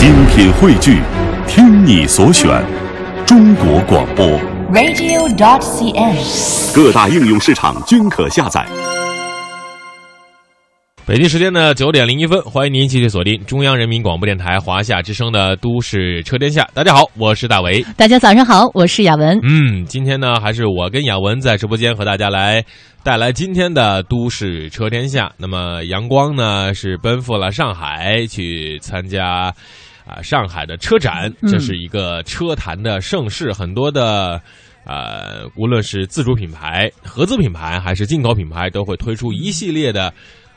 精品汇聚，听你所选，中国广播。radio.dot.cn，。各大应用市场均可下载。北京时间的九点零一分，欢迎您继续锁定中央人民广播电台华夏之声的《都市车天下》。大家好，我是大为。大家早上好，我是雅文。嗯，今天呢，还是我跟雅文在直播间和大家来带来今天的《都市车天下》。那么，阳光呢是奔赴了上海去参加啊、上海的车展，这是一个车坛的盛世，很多的。呃，无论是自主品牌、合资品牌还是进口品牌，都会推出一系列的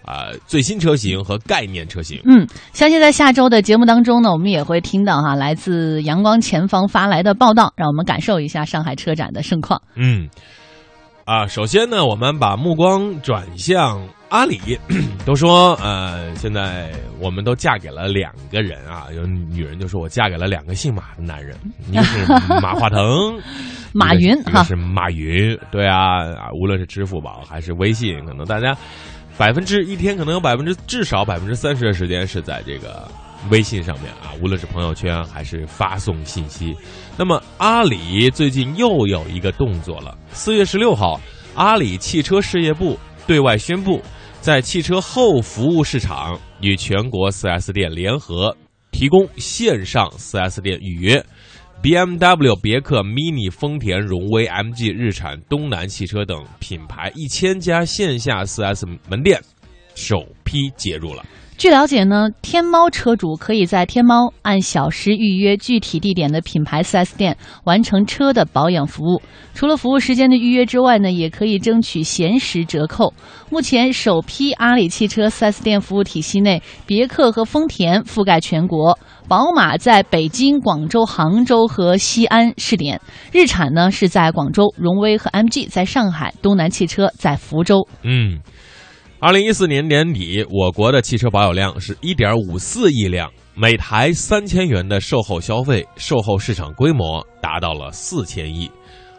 啊、最新车型和概念车型。嗯，相信在下周的节目当中呢，我们也会听到哈来自阳光前方发来的报道，让我们感受一下上海车展的盛况。嗯，啊，首先呢，我们把目光转向阿里。都说，呃，现在我们都嫁给了两个人啊，有女人就说我嫁给了两个姓马的男人，一个是马化腾，马云哈。一个是马云，对啊，啊，无论是支付宝还是微信，可能大家百分之一天可能有百分之至少百分之三十的时间是在这个微信上面啊，无论是朋友圈还是发送信息。那么阿里最近又有一个动作了，四月十六号，阿里汽车事业部对外宣布，在汽车后服务市场与全国 4S 店联合提供线上 4S 店预约。BMW、别克、Mini、丰田、荣威、MG、日产、东南汽车等品牌一千家线下 4S 门店首批接入了。据了解呢，天猫车主可以在天猫按小时预约具体地点的品牌 4S 店，完成车的保养服务。除了服务时间的预约之外呢，也可以争取闲时折扣。目前首批阿里汽车 4S 店服务体系内，别克和丰田覆盖全国，宝马在北京、广州、杭州和西安试点，日产呢是在广州，荣威和 MG 在上海，东南汽车在福州。嗯，二零一四年年底，我国的汽车保有量是一点五四亿辆，每台三千元的售后消费，售后市场规模达到了四千亿。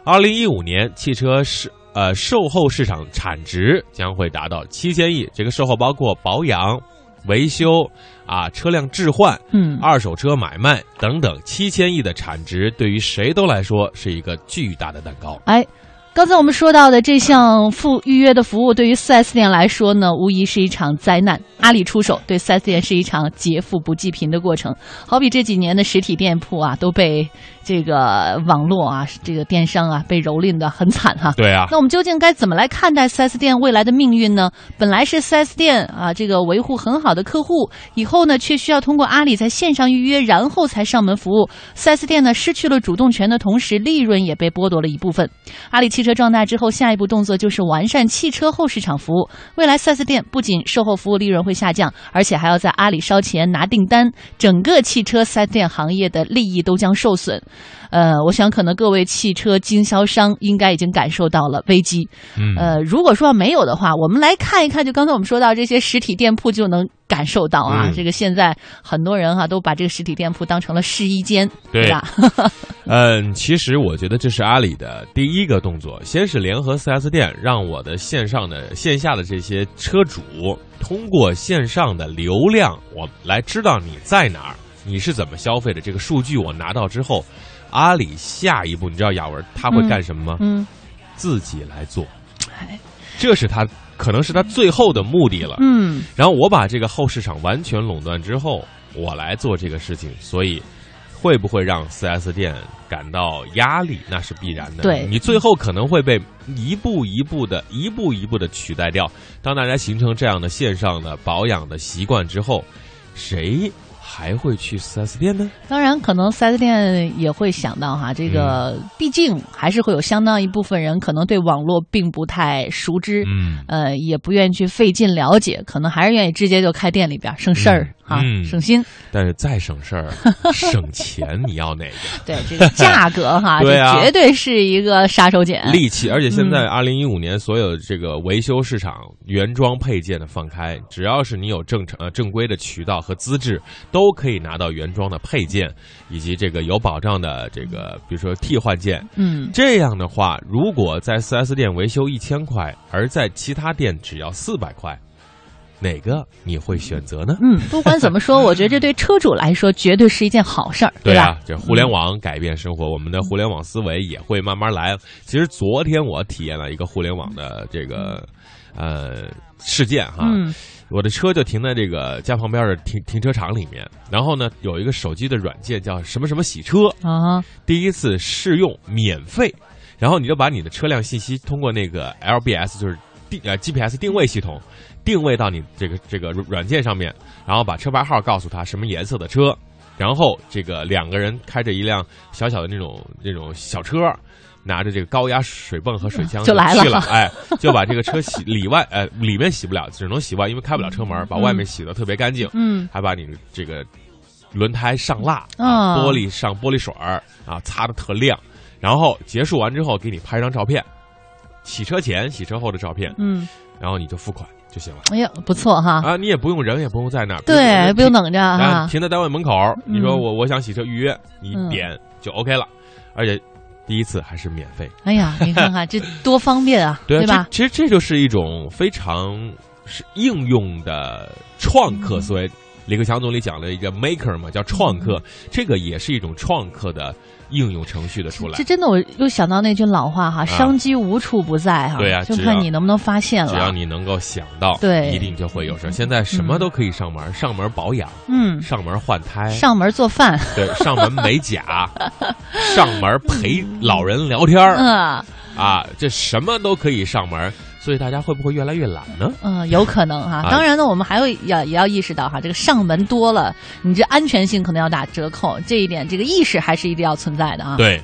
二零一五年，汽车市呃售后市场产值将会达到七千亿。这个售后包括保养、维修啊、车辆置换、嗯，二手车买卖等等，七千亿的产值对于谁都来说是一个巨大的蛋糕。哎，刚才我们说到的这项付预约的服务，对于四 S 店来说呢，无疑是一场灾难。阿里出手，对四 S 店是一场劫富不济贫的过程。好比这几年的实体店铺啊，都被这个网络啊，这个电商啊，被蹂躏的很惨哈、对啊，那我们究竟该怎么来看待 4S 店未来的命运呢？本来是 4S 店啊，这个维护很好的客户，以后呢却需要通过阿里在线上预约，然后才上门服务。4S 店呢失去了主动权的同时，利润也被剥夺了一部分。阿里汽车壮大之后，下一步动作就是完善汽车后市场服务。未来 4S 店不仅售后服务利润会下降，而且还要在阿里烧钱拿订单，整个汽车 4S 店行业的利益都将受损。呃，我想可能各位汽车经销商应该已经感受到了危机。嗯，呃，如果说没有的话，我们来看一看，就刚才我们说到这些实体店铺就能感受到啊，嗯这个现在很多人哈、都把这个实体店铺当成了试衣间，对吧？嗯，其实我觉得这是阿里的第一个动作，先是联合 4S 店，让我的线上的、线下的这些车主通过线上的流量，我来知道你在哪儿，你是怎么消费的，这个数据我拿到之后，阿里下一步你知道雅文他会干什么吗？嗯，自己来做哎，这是他可能是他最后的目的了。嗯，然后我把这个后市场完全垄断之后，我来做这个事情，所以会不会让四 S 店感到压力？那是必然的。对你最后可能会被一步一步的、一步一步的取代掉。当大家形成这样的线上的保养的习惯之后，谁还会去 4S 店呢？当然，可能 4S 店也会想到哈，这个嗯。毕竟还是会有相当一部分人可能对网络并不太熟知，嗯，呃，也不愿意去费劲了解，可能还是愿意直接就开店里边儿省事儿。嗯哈，嗯省心。但是再省事儿、省钱，你要哪个？对这个价格哈，对啊这绝对是一个杀手锏。利器，而且现嗯在二零一五年所有这个维修市场原装配件的放开，只要是你有正常呃正规的渠道和资质，都可以拿到原装的配件，以及这个有保障的这个，比如说替换件。嗯，这样的话，如果在四 S 店维修一千块，而在其他店只要四百块，哪个你会选择呢？嗯，不管怎么说，我觉得这对车主来说绝对是一件好事儿，吧？对啊，这互联网改变生活，我们的互联网思维也会慢慢来。其实昨天我体验了一个互联网的这个呃事件哈，嗯我的车就停在这个家旁边的停停车场里面，然后呢有一个手机的软件叫什么什么洗车，啊，第一次试用免费，然后你就把你的车辆信息通过那个 LBS 就是定呃 GPS 定位系统定位到你这个这个软件上面，然后把车牌号告诉他什么颜色的车，然后这个两个人开着一辆小小的那种那种小车。拿着这个高压水泵和水枪就来了哎，就把这个车洗里外，呃，里面洗不了，只能洗外，因为开不了车门，把外面洗的特别干净。嗯还把你的这个轮胎上蜡哦啊，玻璃上玻璃水儿啊，擦的特亮。然后结束完之后，给你拍张照片，洗车前、洗车后的照片，嗯，然后你就付款就行了哎呀，不错哈，啊，你也不用人，也不用在那儿，对，不用等等着啊，停在单位门口，你说嗯我我想洗车预约，你嗯点就 OK 了，而且第一次还是免费。哎呀，你看看这多方便啊，对吧？其实这就是一种非常是应用的创嗯客思维。李克强总理讲了一个 maker 嘛，叫创客，这个也是一种创客的应用程序的出来这。真的，我又想到那句老话哈，商机无处不在哈，就对啊就看你能不能发现了只要。你能够想到，对一定就会有事儿。现在什么都可以上门，上门保养，嗯，上门换胎，上门做饭，对，上门美甲，上门陪老人聊天儿嗯啊，这什么都可以上门。所以大家会不会越来越懒呢？嗯，有可能哈。啊当然呢，我们还会要也要意识到哈，这个上门多了，你这安全性可能要打折扣，这一点这个意识还是一定要存在的啊。对，